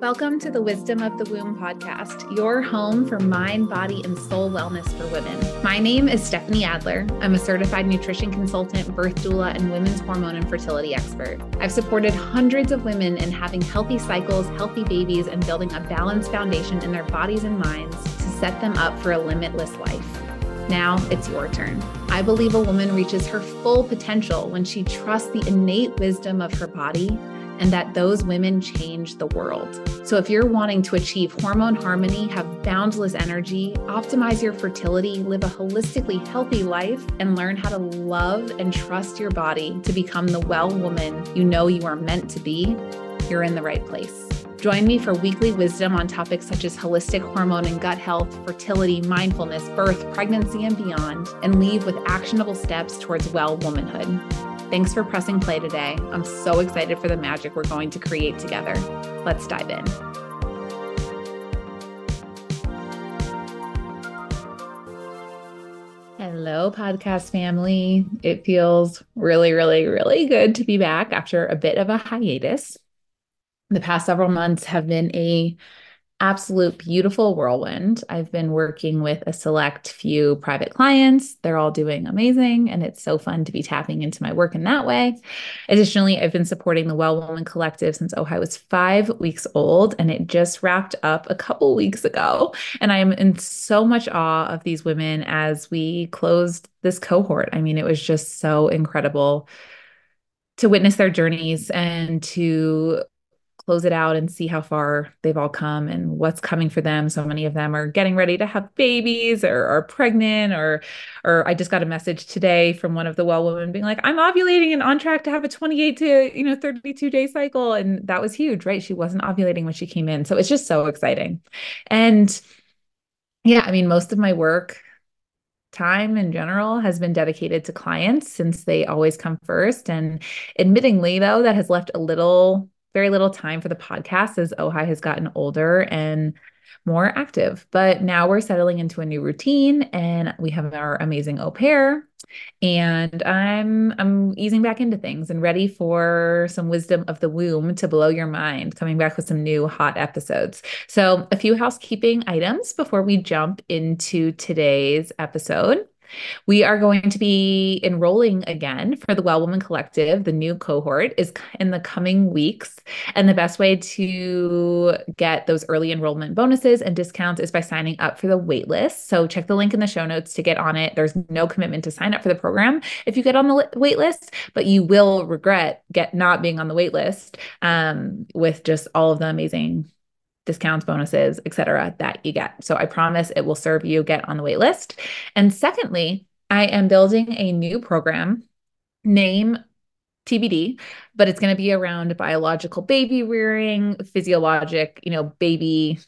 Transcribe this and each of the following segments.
Welcome to the Wisdom of the Womb podcast, your home for mind, body, and soul wellness for women. My name is Stephanie Adler. I'm a certified nutrition consultant, birth doula, and women's hormone and fertility expert. I've supported hundreds of women in having healthy cycles, healthy babies, and building a balanced foundation in their bodies and minds to set them up for a limitless life. Now it's your turn. I believe a woman reaches her full potential when she trusts the innate wisdom of her body and that those women change the world. So, if you're wanting to achieve hormone harmony, have boundless energy, optimize your fertility, live a holistically healthy life, and learn how to love and trust your body to become the well woman you know you are meant to be, you're in the right place. Join me for weekly wisdom on topics such as holistic hormone and gut health, fertility, mindfulness, birth, pregnancy, and beyond, and leave with actionable steps towards well womanhood. Thanks for pressing play today. I'm so excited for the magic we're going to create together. Let's dive in. Hello, podcast family. It feels really, really, really good to be back after a bit of a hiatus. The past several months have been a absolute beautiful whirlwind. I've been working with a select few private clients. They're all doing amazing, and it's so fun to be tapping into my work in that way. Additionally, I've been supporting the Well Woman Collective since Ojai was five weeks old, and it just wrapped up a couple weeks ago. And I am in so much awe of these women as we closed this cohort. I mean, it was just so incredible to witness their journeys and to close it out and see how far they've all come and what's coming for them. So many of them are getting ready to have babies or are pregnant or or I just got a message today from one of the well women being like, I'm ovulating and on track to have a 28 to, you know, 32 day cycle. And that was huge, right? She wasn't ovulating when she came in. So it's just so exciting. And yeah, I mean, most of my work time in general has been dedicated to clients since they always come first. And admittingly, though, that has left a little very little time for the podcast as Ojai has gotten older and more active. But now we're settling into a new routine and we have our amazing au pair. And I'm I'm easing back into things and ready for some wisdom of the womb to blow your mind, coming back with some new hot episodes. So a few housekeeping items before we jump into today's episode. We are going to be enrolling again for the Well Woman Collective. The new cohort is in the coming weeks. And the best way to get those early enrollment bonuses and discounts is by signing up for the waitlist. So check the link in the show notes to get on it. There's no commitment to sign up for the program if you get on the waitlist, but you will regret get not being on the waitlist um, with just all of the amazing discounts, bonuses, etc. that you get. So I promise it will serve you. Get on the wait list. And secondly, I am building a new program name TBD, but it's going to be around biological baby rearing, physiologic, you know, baby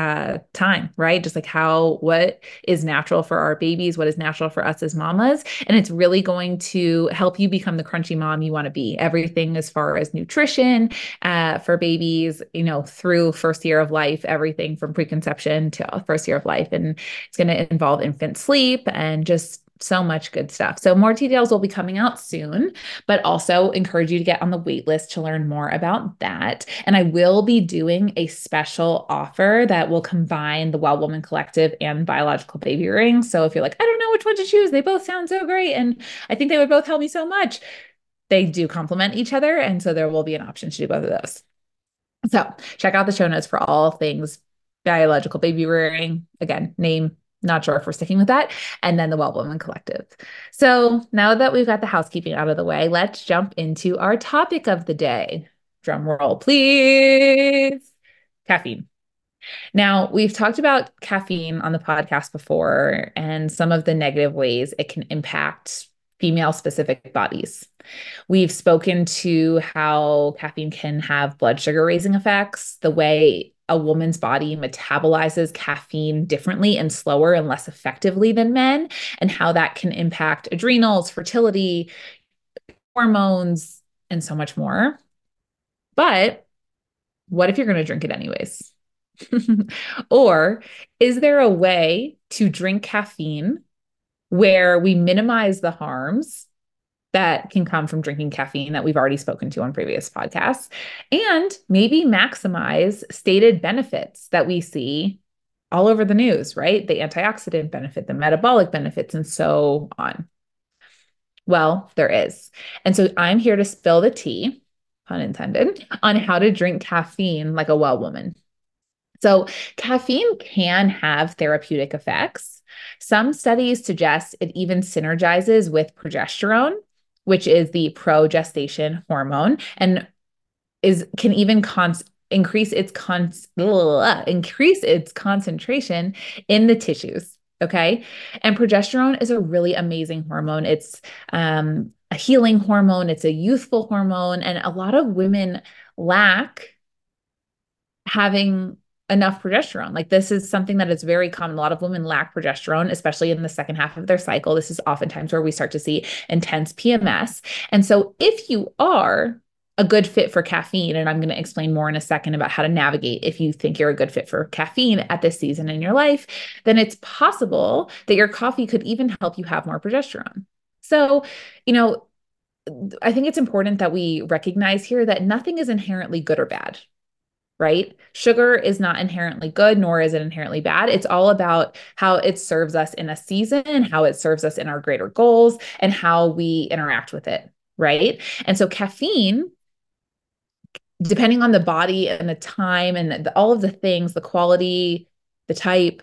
uh time right? Just like how what is natural for our babies what is natural for us as mamas. And it's really going to help you become the crunchy mom you want to be. Everything as far as nutrition uh for babies you know through first year of life everything from preconception to first year of life. And it's going to involve infant sleep and just so much good stuff. So more details will be coming out soon, but also encourage you to get on the wait list to learn more about that. And I will be doing a special offer that will combine the Well Woman Collective and biological baby rearing. So if you're like, I don't know which one to choose, they both sound so great and I think they would both help me so much. They do complement each other and so there will be an option to do both of those. So, check out the show notes for all things biological baby rearing. Again, name not sure if we're sticking with that. And then the Well Woman Collective. So now that we've got the housekeeping out of the way, let's jump into our topic of the day. Drum roll, please. Caffeine. Now, we've talked about caffeine on the podcast before and some of the negative ways it can impact female specific bodies. We've spoken to how caffeine can have blood sugar raising effects, the way a woman's body metabolizes caffeine differently and slower and less effectively than men, and how that can impact adrenals, fertility, hormones, and so much more. But what if you're going to drink it anyways? or is there a way to drink caffeine where we minimize the harms that can come from drinking caffeine that we've already spoken to on previous podcasts, and maybe maximize stated benefits that we see all over the news, right? The antioxidant benefit, the metabolic benefits, and so on. Well, there is. And so I'm here to spill the tea, pun intended, on how to drink caffeine like a well woman. So, caffeine can have therapeutic effects. Some studies suggest it even synergizes with progesterone, which is the progestation hormone, and is can even increase its con- increase its concentration in the tissues. Okay. And progesterone is a really amazing hormone. It's um, a healing hormone, it's a youthful hormone. And a lot of women lack having enough progesterone. Like this is something that is very common. A lot of women lack progesterone, especially in the second half of their cycle. This is oftentimes where we start to see intense PMS. And so if you are a good fit for caffeine, and I'm going to explain more in a second about how to navigate if you think you're a good fit for caffeine at this season in your life, then it's possible that your coffee could even help you have more progesterone. So, you know, I think it's important that we recognize here that nothing is inherently good or bad, right? Sugar is not inherently good, nor is it inherently bad. It's all about how it serves us in a season, and how it serves us in our greater goals, and how we interact with it, right? And so, caffeine, depending on the body and the time and the, all of the things, the quality, the type,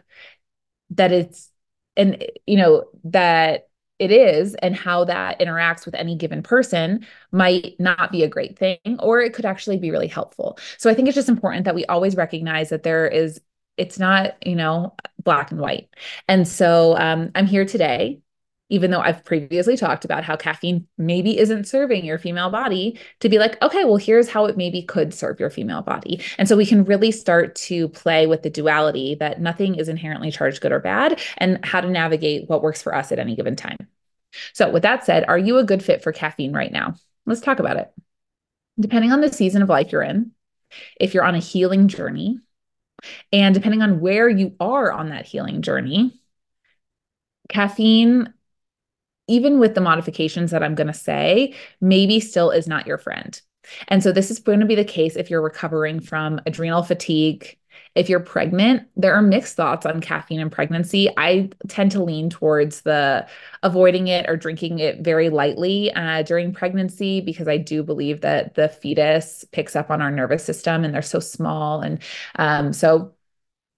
that it's, and, you know, that it is and how that interacts with any given person might not be a great thing or it could actually be really helpful. So I think it's just important that we always recognize that there is it's not, you know, black and white. And so um, I'm here today even though I've previously talked about how caffeine maybe isn't serving your female body, to be like, okay, well, here's how it maybe could serve your female body. And so we can really start to play with the duality that nothing is inherently charged good or bad and how to navigate what works for us at any given time. So, with that said, are you a good fit for caffeine right now? Let's talk about it. Depending on the season of life you're in, if you're on a healing journey, and depending on where you are on that healing journey, caffeine even with the modifications that I'm going to say, maybe still is not your friend. And so this is going to be the case if you're recovering from adrenal fatigue. If you're pregnant, there are mixed thoughts on caffeine and pregnancy. I tend to lean towards the avoiding it or drinking it very lightly uh, during pregnancy because I do believe that the fetus picks up on our nervous system and they're so small. And um, so,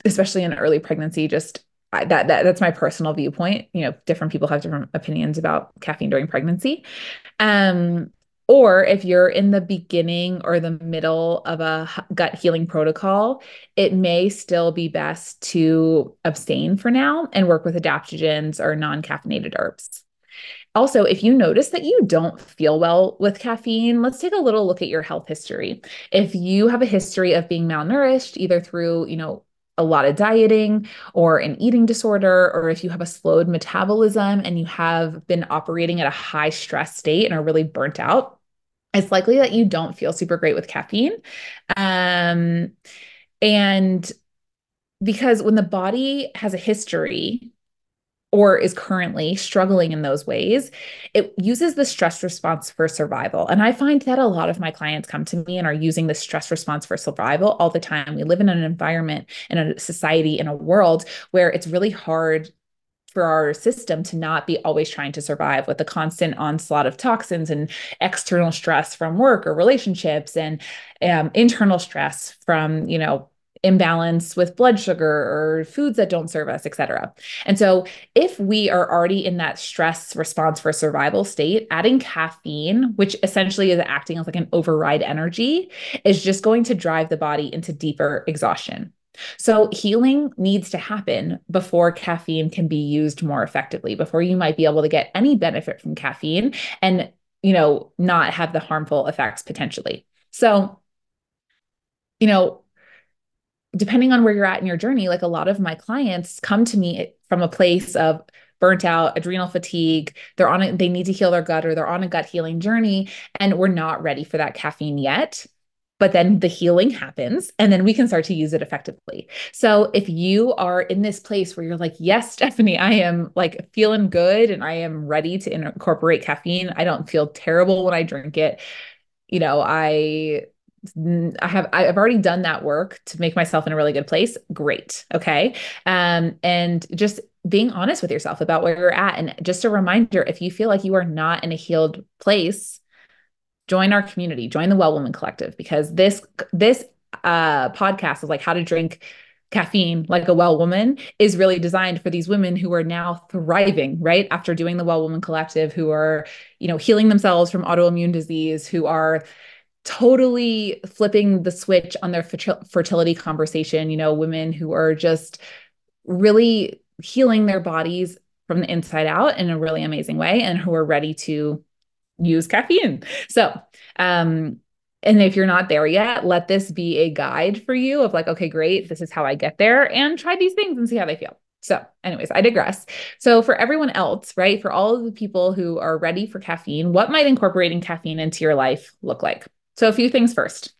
especially in early pregnancy, just That, that that's my personal viewpoint. You know, different people have different opinions about caffeine during pregnancy. Um, or if you're in the beginning or the middle of a gut healing protocol, it may still be best to abstain for now and work with adaptogens or non caffeinated herbs. Also, if you notice that you don't feel well with caffeine, let's take a little look at your health history. If you have a history of being malnourished, either through, you know, a lot of dieting or an eating disorder, or if you have a slowed metabolism and you have been operating at a high stress state and are really burnt out, it's likely that you don't feel super great with caffeine. Um, and because when the body has a history or is currently struggling in those ways, it uses the stress response for survival. And I find that a lot of my clients come to me and are using the stress response for survival all the time. We live in an environment, in a society, in a world where it's really hard for our system to not be always trying to survive with the constant onslaught of toxins and external stress from work or relationships and um, internal stress from you know imbalance with blood sugar or foods that don't serve us, et cetera. And so, if we are already in that stress response for survival state, adding caffeine, which essentially is acting as like an override energy, is just going to drive the body into deeper exhaustion. So, healing needs to happen before caffeine can be used more effectively, before you might be able to get any benefit from caffeine and, you know, not have the harmful effects potentially. So, you know, depending on where you're at in your journey, like a lot of my clients come to me from a place of burnt out, adrenal fatigue. They're on it, they need to heal their gut or they're on a gut healing journey and we're not ready for that caffeine yet. but then the healing happens and then we can start to use it effectively. So if you are in this place where you're like, yes, Stephanie, I am like feeling good and I am ready to incorporate caffeine. I don't feel terrible when I drink it. You know, I I have I've already done that work to make myself in a really good place. Great. Okay. Um, and just being honest with yourself about where you're at. And just a reminder, if you feel like you are not in a healed place, join our community, join the Well Woman Collective, because this this uh podcast is like how to drink caffeine like a well woman is really designed for these women who are now thriving right after doing the well woman collective who are you know healing themselves from autoimmune disease who are totally flipping the switch on their fertility conversation you know women who are just really healing their bodies from the inside out in a really amazing way and who are ready to use caffeine so um and if you're not there yet, let this be a guide for you of like, okay, great, this is how I get there, and try these things and see how they feel. So, anyways, I digress. So, for everyone else, right, for all of the people who are ready for caffeine, what might incorporating caffeine into your life look like? So, a few things first.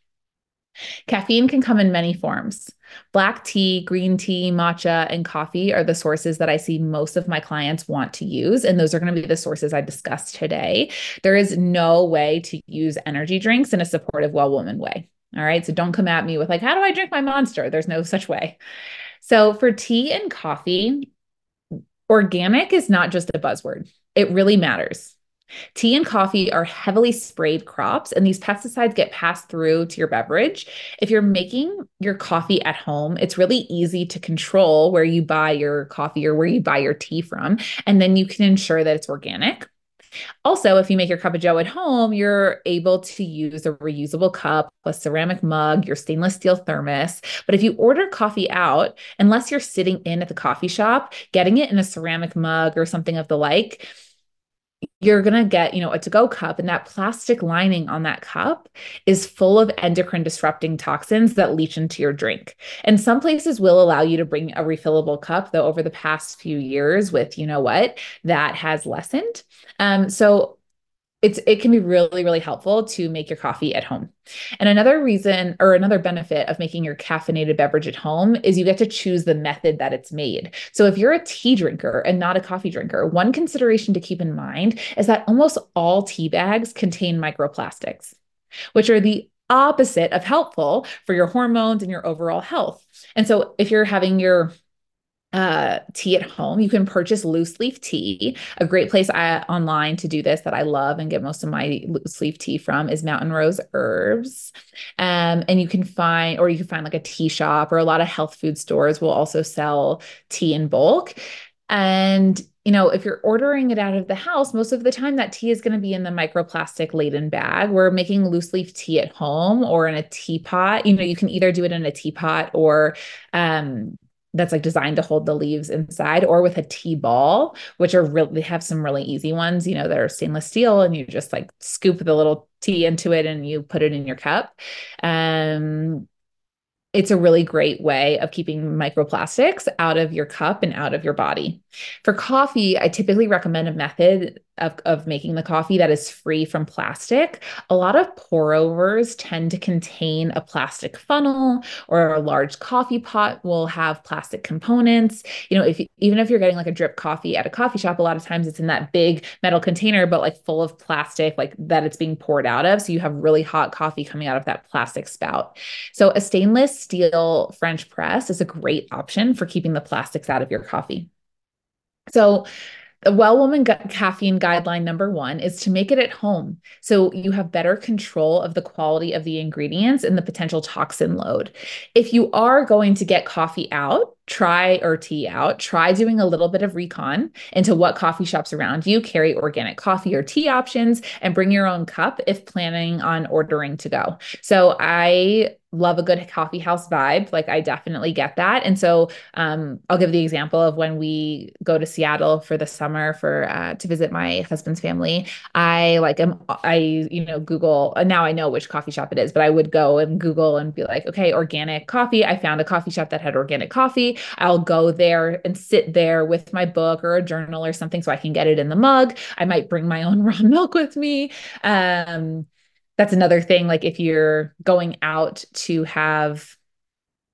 Caffeine can come in many forms. Black tea, green tea, matcha, and coffee are the sources that I see most of my clients want to use. And those are going to be the sources I discussed today. There is no way to use energy drinks in a supportive, well woman way. All right. So don't come at me with, like, how do I drink my monster? There's no such way. So for tea and coffee, organic is not just a buzzword, it really matters. Tea and coffee are heavily sprayed crops, and these pesticides get passed through to your beverage. If you're making your coffee at home, it's really easy to control where you buy your coffee or where you buy your tea from, and then you can ensure that it's organic. Also, if you make your cup of joe at home, you're able to use a reusable cup, a ceramic mug, your stainless steel thermos. But if you order coffee out, unless you're sitting in at the coffee shop, getting it in a ceramic mug or something of the like, you're going to get, you know, a to go cup, and that plastic lining on that cup is full of endocrine disrupting toxins that leach into your drink. And some places will allow you to bring a refillable cup, though, over the past few years, with you know what, that has lessened. Um, so it's it can be really really helpful to make your coffee at home. And another reason or another benefit of making your caffeinated beverage at home is you get to choose the method that it's made. So if you're a tea drinker and not a coffee drinker one consideration to keep in mind is that almost all tea bags contain microplastics which are the opposite of helpful for your hormones and your overall health. And so if you're having your uh, tea at home. You can purchase loose leaf tea. A great place I, online to do this that I love and get most of my loose leaf tea from is Mountain Rose Herbs. Um, and you can find, or you can find like a tea shop or a lot of health food stores will also sell tea in bulk. And you know, if you're ordering it out of the house, most of the time that tea is going to be in the microplastic laden bag. We're making loose leaf tea at home or in a teapot. You know, you can either do it in a teapot or um, that's like designed to hold the leaves inside or with a tea ball which are really they have some really easy ones you know that are stainless steel and you just like scoop the little tea into it and you put it in your cup um it's a really great way of keeping microplastics out of your cup and out of your body. For coffee, I typically recommend a method of, of making the coffee that is free from plastic. A lot of pour overs tend to contain a plastic funnel or a large coffee pot will have plastic components. You know, if even if you're getting like a drip coffee at a coffee shop, a lot of times it's in that big metal container, but like full of plastic, like that it's being poured out of. So you have really hot coffee coming out of that plastic spout. So a stainless steel French press is a great option for keeping the plastics out of your coffee. So the Well Woman caffeine guideline number one is to make it at home so you have better control of the quality of the ingredients and the potential toxin load. If you are going to get coffee out, try or tea out, try doing a little bit of recon into what coffee shops around you carry organic coffee or tea options and bring your own cup if planning on ordering to go. So I love a good coffee house vibe. Like I definitely get that. And so um, I'll give the example of when we go to Seattle for the summer for uh, to visit my husband's family. I like am I you know Google now I know which coffee shop it is, but I would go and Google and be like, okay, organic coffee. I found a coffee shop that had organic coffee. I'll go there and sit there with my book or a journal or something so I can get it in the mug. I might bring my own raw milk with me. Um, that's another thing. Like if you're going out to have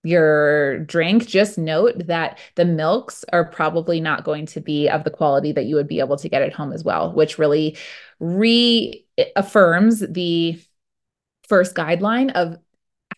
your drink, just note that the milks are probably not going to be of the quality that you would be able to get at home as well, which really reaffirms the first guideline of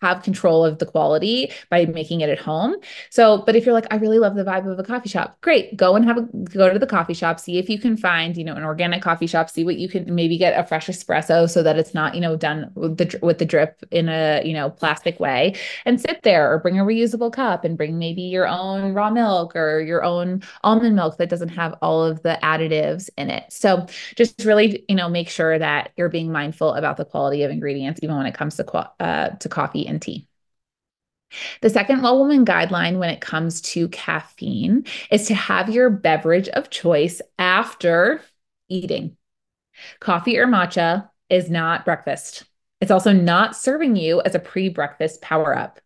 have control of the quality by making it at home. So, but if you're like, I really love the vibe of a coffee shop, great. Go and have a go to the coffee shop, see if you can find, you know, an organic coffee shop, see what you can maybe get a fresh espresso so that it's not, you know, done with the with the drip in a, you know, plastic way and sit there or bring a reusable cup and bring maybe your own raw milk or your own almond milk that doesn't have all of the additives in it. So, just really, you know, make sure that you're being mindful about the quality of ingredients even when it comes to uh, to coffee and tea. The second well woman guideline when it comes to caffeine is to have your beverage of choice after eating. Coffee or matcha is not breakfast. It's also not serving you as a pre breakfast power up.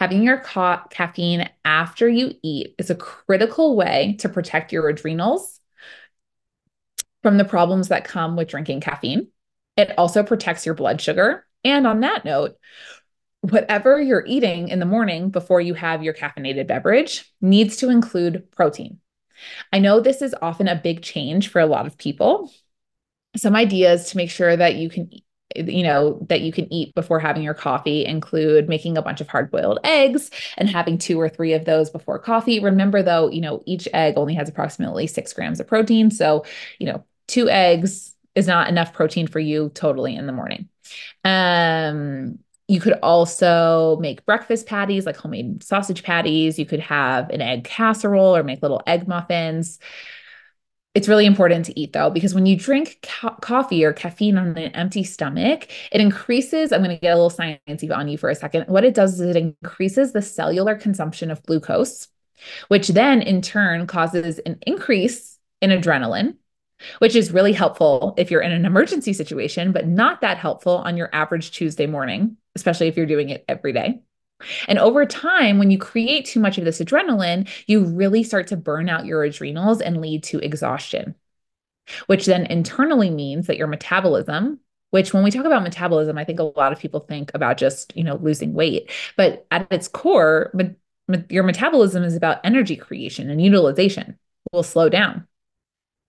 Having your ca- caffeine after you eat is a critical way to protect your adrenals from the problems that come with drinking caffeine. It also protects your blood sugar. And on that note, whatever you're eating in the morning before you have your caffeinated beverage needs to include protein. I know this is often a big change for a lot of people. Some ideas to make sure that you can you know that you can eat before having your coffee include making a bunch of hard boiled eggs and having two or three of those before coffee remember though you know each egg only has approximately 6 grams of protein so you know two eggs is not enough protein for you totally in the morning um you could also make breakfast patties, like homemade sausage patties. You could have an egg casserole or make little egg muffins. It's really important to eat though, because when you drink coffee or caffeine on an empty stomach, it increases. I'm going to get a little sciencey on you for a second. What it does is it increases the cellular consumption of glucose, which then in turn causes an increase in adrenaline, which is really helpful if you're in an emergency situation, but not that helpful on your average Tuesday morning especially if you're doing it every day. And over time, when you create too much of this adrenaline, you really start to burn out your adrenals and lead to exhaustion, which then internally means that your metabolism, which when we talk about metabolism, I think a lot of people think about just, you know, losing weight, but at its core, your metabolism is about energy creation and utilization will slow down.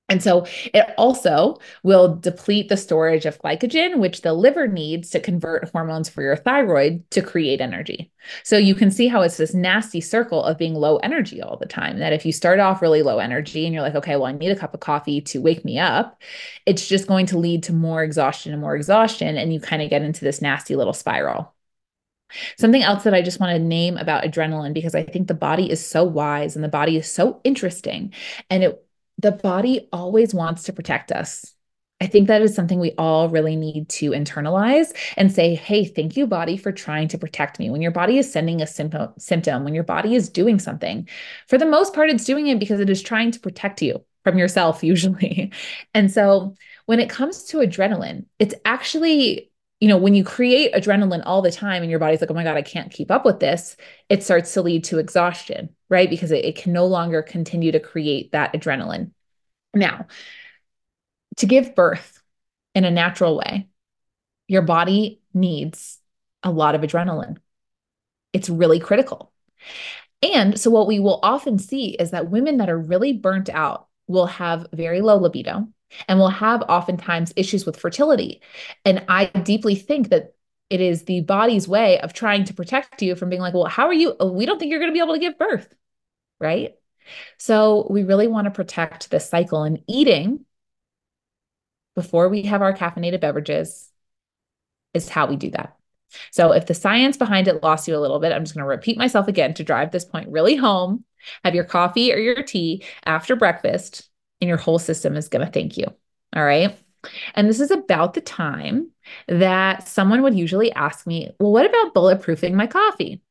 And so it also will deplete the storage of glycogen, which the liver needs to convert hormones for your thyroid to create energy. So you can see how it's this nasty circle of being low energy all the time. That if you start off really low energy and you're like, okay, well, I need a cup of coffee to wake me up, it's just going to lead to more exhaustion and more exhaustion. And you kind of get into this nasty little spiral. Something else that I just want to name about adrenaline, because I think the body is so wise and the body is so interesting. And it the body always wants to protect us. I think that is something we all really need to internalize and say, hey, thank you, body, for trying to protect me. When your body is sending a symptom, symptom, when your body is doing something, for the most part, it's doing it because it is trying to protect you from yourself, usually. And so when it comes to adrenaline, it's actually you know, when you create adrenaline all the time and your body's like, oh my God, I can't keep up with this, it starts to lead to exhaustion, right? Because it, it can no longer continue to create that adrenaline. Now, to give birth in a natural way, your body needs a lot of adrenaline. It's really critical. And so, what we will often see is that women that are really burnt out will have very low libido and will have oftentimes issues with fertility. And I deeply think that it is the body's way of trying to protect you from being like, well, how are you? Oh, we don't think you're going to be able to give birth. Right. So we really want to protect this cycle and eating before we have our caffeinated beverages is how we do that. So if the science behind it lost you a little bit, I'm just going to repeat myself again to drive this point really home. Have your coffee or your tea after breakfast and your whole system is going to thank you. All right. And this is about the time that someone would usually ask me, well, what about bulletproofing my coffee?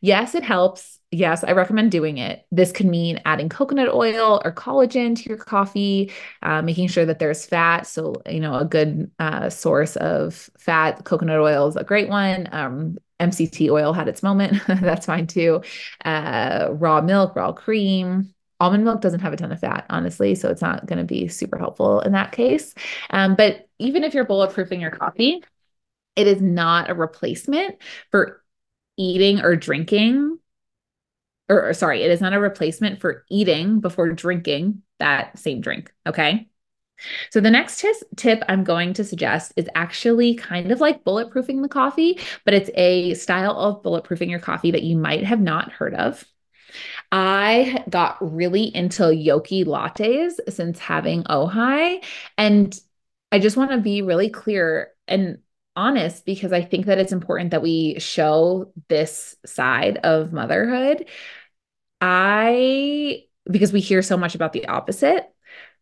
Yes, it helps. Yes, I recommend doing it. This could mean adding coconut oil or collagen to your coffee, uh, making sure that there's fat. So, you know, a good uh, source of fat, coconut oil is a great one. Um, MCT oil had its moment. That's fine too. Uh, raw milk, raw cream, almond milk doesn't have a ton of fat, honestly, so it's not going to be super helpful in that case. Um, but even if you're bulletproofing your coffee, it is not a replacement for eating or drinking or, or sorry, it is not a replacement for eating before drinking that same drink. Okay. So the next t- tip I'm going to suggest is actually kind of like bulletproofing the coffee, but it's a style of bulletproofing your coffee that you might have not heard of. I got really into yoki lattes since having Ojai. And I just want to be really clear and honest because I think that it's important that we show this side of motherhood. I, because we hear so much about the opposite,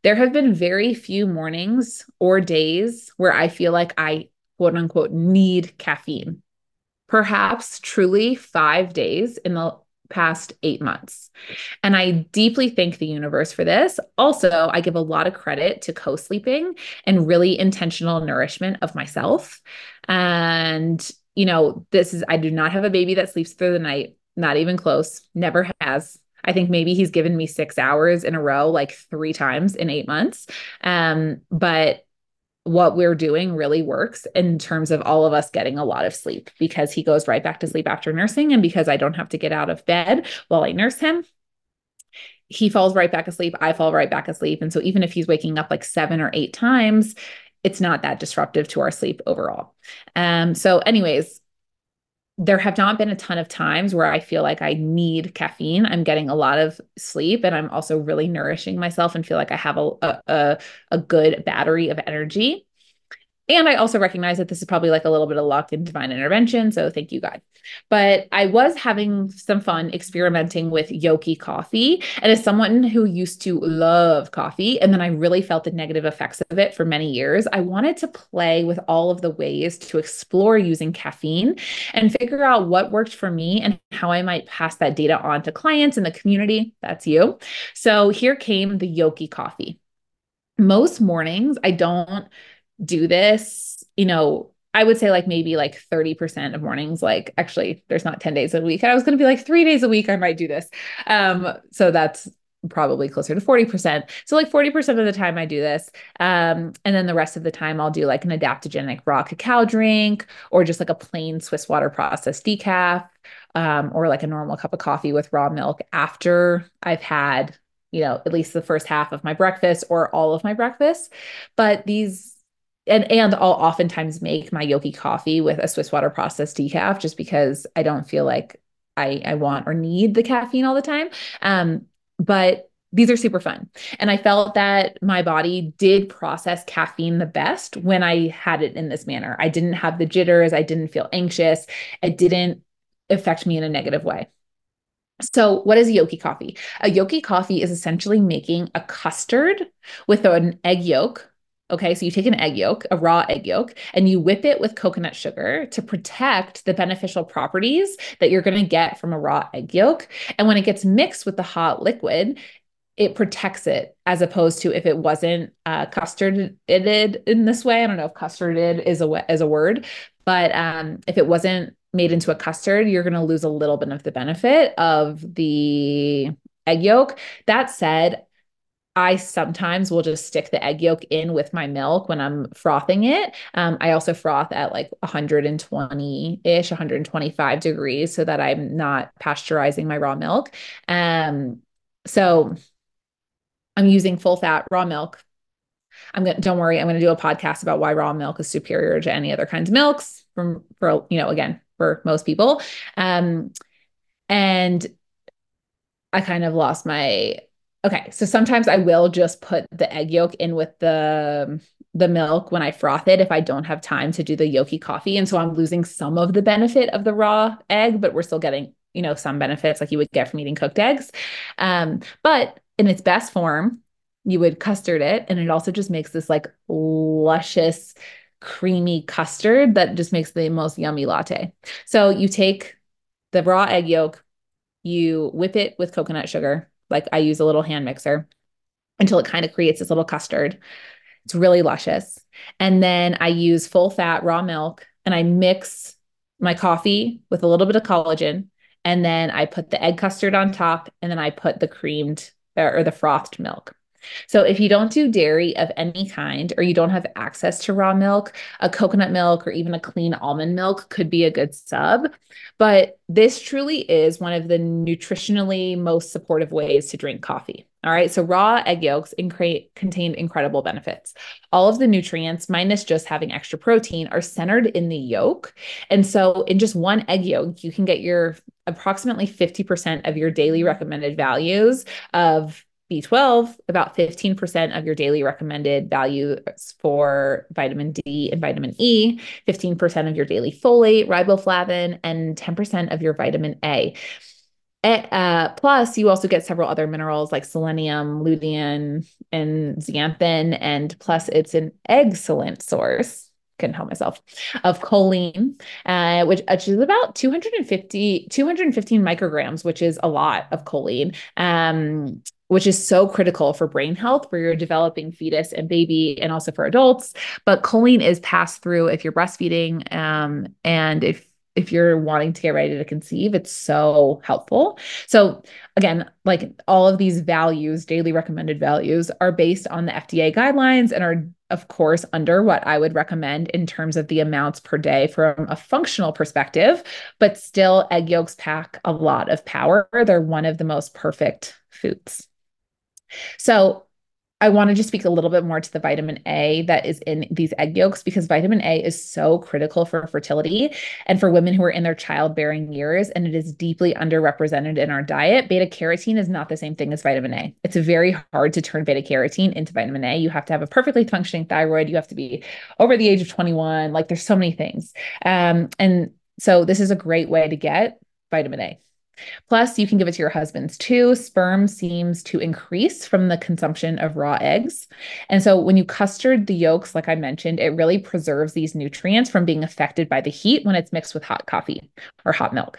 there have been very few mornings or days where I feel like I quote unquote need caffeine. Perhaps truly five days in the past eight months. And I deeply thank the universe for this. Also, I give a lot of credit to co sleeping and really intentional nourishment of myself. And, you know, this is, I do not have a baby that sleeps through the night, not even close, never has. I think maybe he's given me six hours in a row, like three times in eight months. Um, but what we're doing really works in terms of all of us getting a lot of sleep because he goes right back to sleep after nursing. And because I don't have to get out of bed while I nurse him, he falls right back asleep. I fall right back asleep. And so even if he's waking up like seven or eight times, it's not that disruptive to our sleep overall. Um, so, anyways, there have not been a ton of times where I feel like I need caffeine. I'm getting a lot of sleep and I'm also really nourishing myself and feel like I have a, a, a good battery of energy. And I also recognize that this is probably like a little bit of luck and divine intervention. So thank you, God. But I was having some fun experimenting with Yoki coffee. And as someone who used to love coffee, and then I really felt the negative effects of it for many years, I wanted to play with all of the ways to explore using caffeine and figure out what worked for me and how I might pass that data on to clients in the community. That's you. So here came the Yoki coffee. Most mornings, I don't do this, you know, I would say like maybe like 30% of mornings, like actually there's not 10 days a week. I was going to be like three days a week, I might do this. Um, so that's probably closer to 40%. So like 40% of the time I do this. Um, and then the rest of the time I'll do like an adaptogenic raw cacao drink or just like a plain Swiss water processed decaf um, or like a normal cup of coffee with raw milk after I've had, you know, at least the first half of my breakfast or all of my breakfast. But these and and I'll oftentimes make my Yoki coffee with a Swiss water processed decaf just because I don't feel like I I want or need the caffeine all the time. Um, but these are super fun. And I felt that my body did process caffeine the best when I had it in this manner. I didn't have the jitters, I didn't feel anxious, it didn't affect me in a negative way. So, what is Yoki coffee? A Yoki coffee is essentially making a custard with an egg yolk Okay, so you take an egg yolk, a raw egg yolk, and you whip it with coconut sugar to protect the beneficial properties that you're going to get from a raw egg yolk. And when it gets mixed with the hot liquid, it protects it as opposed to if it wasn't uh, custarded in this way. I don't know if custarded is a is a word, but um, if it wasn't made into a custard, you're going to lose a little bit of the benefit of the egg yolk. That said, I sometimes will just stick the egg yolk in with my milk when I'm frothing it. Um, I also froth at like 120 ish, 125 degrees so that I'm not pasteurizing my raw milk. Um, so I'm using full fat raw milk. I'm gonna don't worry, I'm gonna do a podcast about why raw milk is superior to any other kinds of milks from for you know, again, for most people. Um, and I kind of lost my Okay, so sometimes I will just put the egg yolk in with the the milk when I froth it if I don't have time to do the Yoki coffee, and so I'm losing some of the benefit of the raw egg, but we're still getting you know some benefits like you would get from eating cooked eggs. Um, but in its best form, you would custard it, and it also just makes this like luscious, creamy custard that just makes the most yummy latte. So you take the raw egg yolk, you whip it with coconut sugar like I use a little hand mixer until it kind of creates this little custard. It's really luscious. And then I use full fat raw milk and I mix my coffee with a little bit of collagen. And then I put the egg custard on top and then I put the creamed or the frothed milk. So, if you don't do dairy of any kind or you don't have access to raw milk, a coconut milk or even a clean almond milk could be a good sub. But this truly is one of the nutritionally most supportive ways to drink coffee. All right. So raw egg yolks contain incredible benefits. All of the nutrients, minus just having extra protein, are centered in the yolk. And so in just one egg yolk, you can get your approximately 50% of your daily recommended values of B12, about 15% of your daily recommended values for vitamin D and vitamin E, 15% of your daily folate, riboflavin, and 10% of your vitamin A. Uh, plus, you also get several other minerals like selenium, lutein, and zeaxanthin. And plus, it's an excellent source couldn't help myself of choline uh, which, which is about 250 215 micrograms which is a lot of choline um, which is so critical for brain health for your developing fetus and baby and also for adults but choline is passed through if you're breastfeeding um, and if if you're wanting to get ready to conceive, it's so helpful. So, again, like all of these values, daily recommended values, are based on the FDA guidelines and are, of course, under what I would recommend in terms of the amounts per day from a functional perspective. But still, egg yolks pack a lot of power. They're one of the most perfect foods. So, I want to just speak a little bit more to the vitamin A that is in these egg yolks because vitamin A is so critical for fertility and for women who are in their childbearing years, and it is deeply underrepresented in our diet. Beta carotene is not the same thing as vitamin A. It's very hard to turn beta carotene into vitamin A. You have to have a perfectly functioning thyroid, you have to be over the age of 21. Like, there's so many things. Um, and so, this is a great way to get vitamin A. Plus, you can give it to your husbands too. Sperm seems to increase from the consumption of raw eggs. And so, when you custard the yolks, like I mentioned, it really preserves these nutrients from being affected by the heat when it's mixed with hot coffee or hot milk.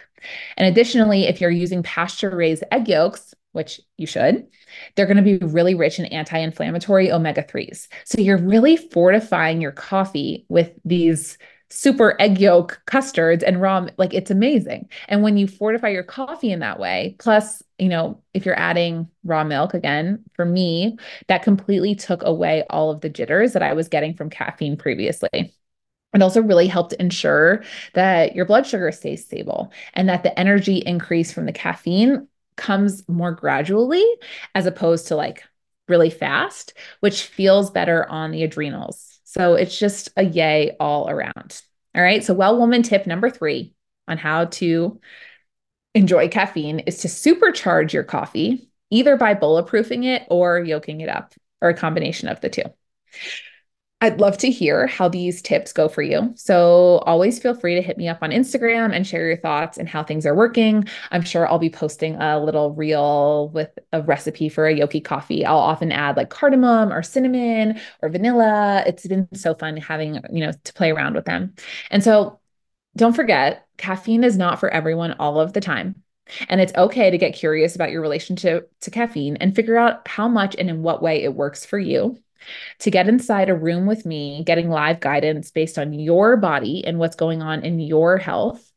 And additionally, if you're using pasture raised egg yolks, which you should, they're going to be really rich in anti inflammatory omega 3s. So, you're really fortifying your coffee with these super egg yolk custards and raw like it's amazing. And when you fortify your coffee in that way plus you know if you're adding raw milk again for me that completely took away all of the jitters that i was getting from caffeine previously. It also really helped ensure that your blood sugar stays stable and that the energy increase from the caffeine comes more gradually as opposed to like really fast which feels better on the adrenals so it's just a yay all around. All right. So, well, woman tip number three on how to enjoy caffeine is to supercharge your coffee either by bulletproofing it or yoking it up or a combination of the two. I'd love to hear how these tips go for you. So always feel free to hit me up on Instagram and share your thoughts and how things are working. I'm sure I'll be posting a little reel with a recipe for a Yoki coffee. I'll often add like cardamom or cinnamon or vanilla. It's been so fun having, you know, to play around with them. And so don't forget, caffeine is not for everyone all of the time. And it's okay to get curious about your relationship to caffeine and figure out how much and in what way it works for you to get inside a room with me, getting live guidance based on your body and what's going on in your health,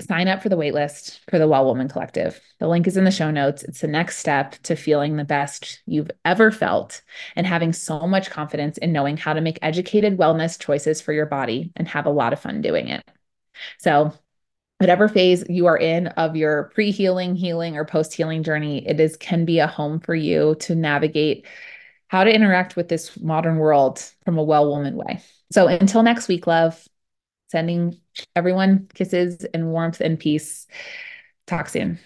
sign up for the waitlist for the Well Woman Collective. The link is in the show notes. It's the next step to feeling the best you've ever felt and having so much confidence in knowing how to make educated wellness choices for your body and have a lot of fun doing it. So, whatever phase you are in of your pre-healing, healing or post-healing journey, it is can be a home for you to navigate how to interact with this modern world from a well woman way. So until next week, love, sending everyone kisses and warmth and peace. Talk soon.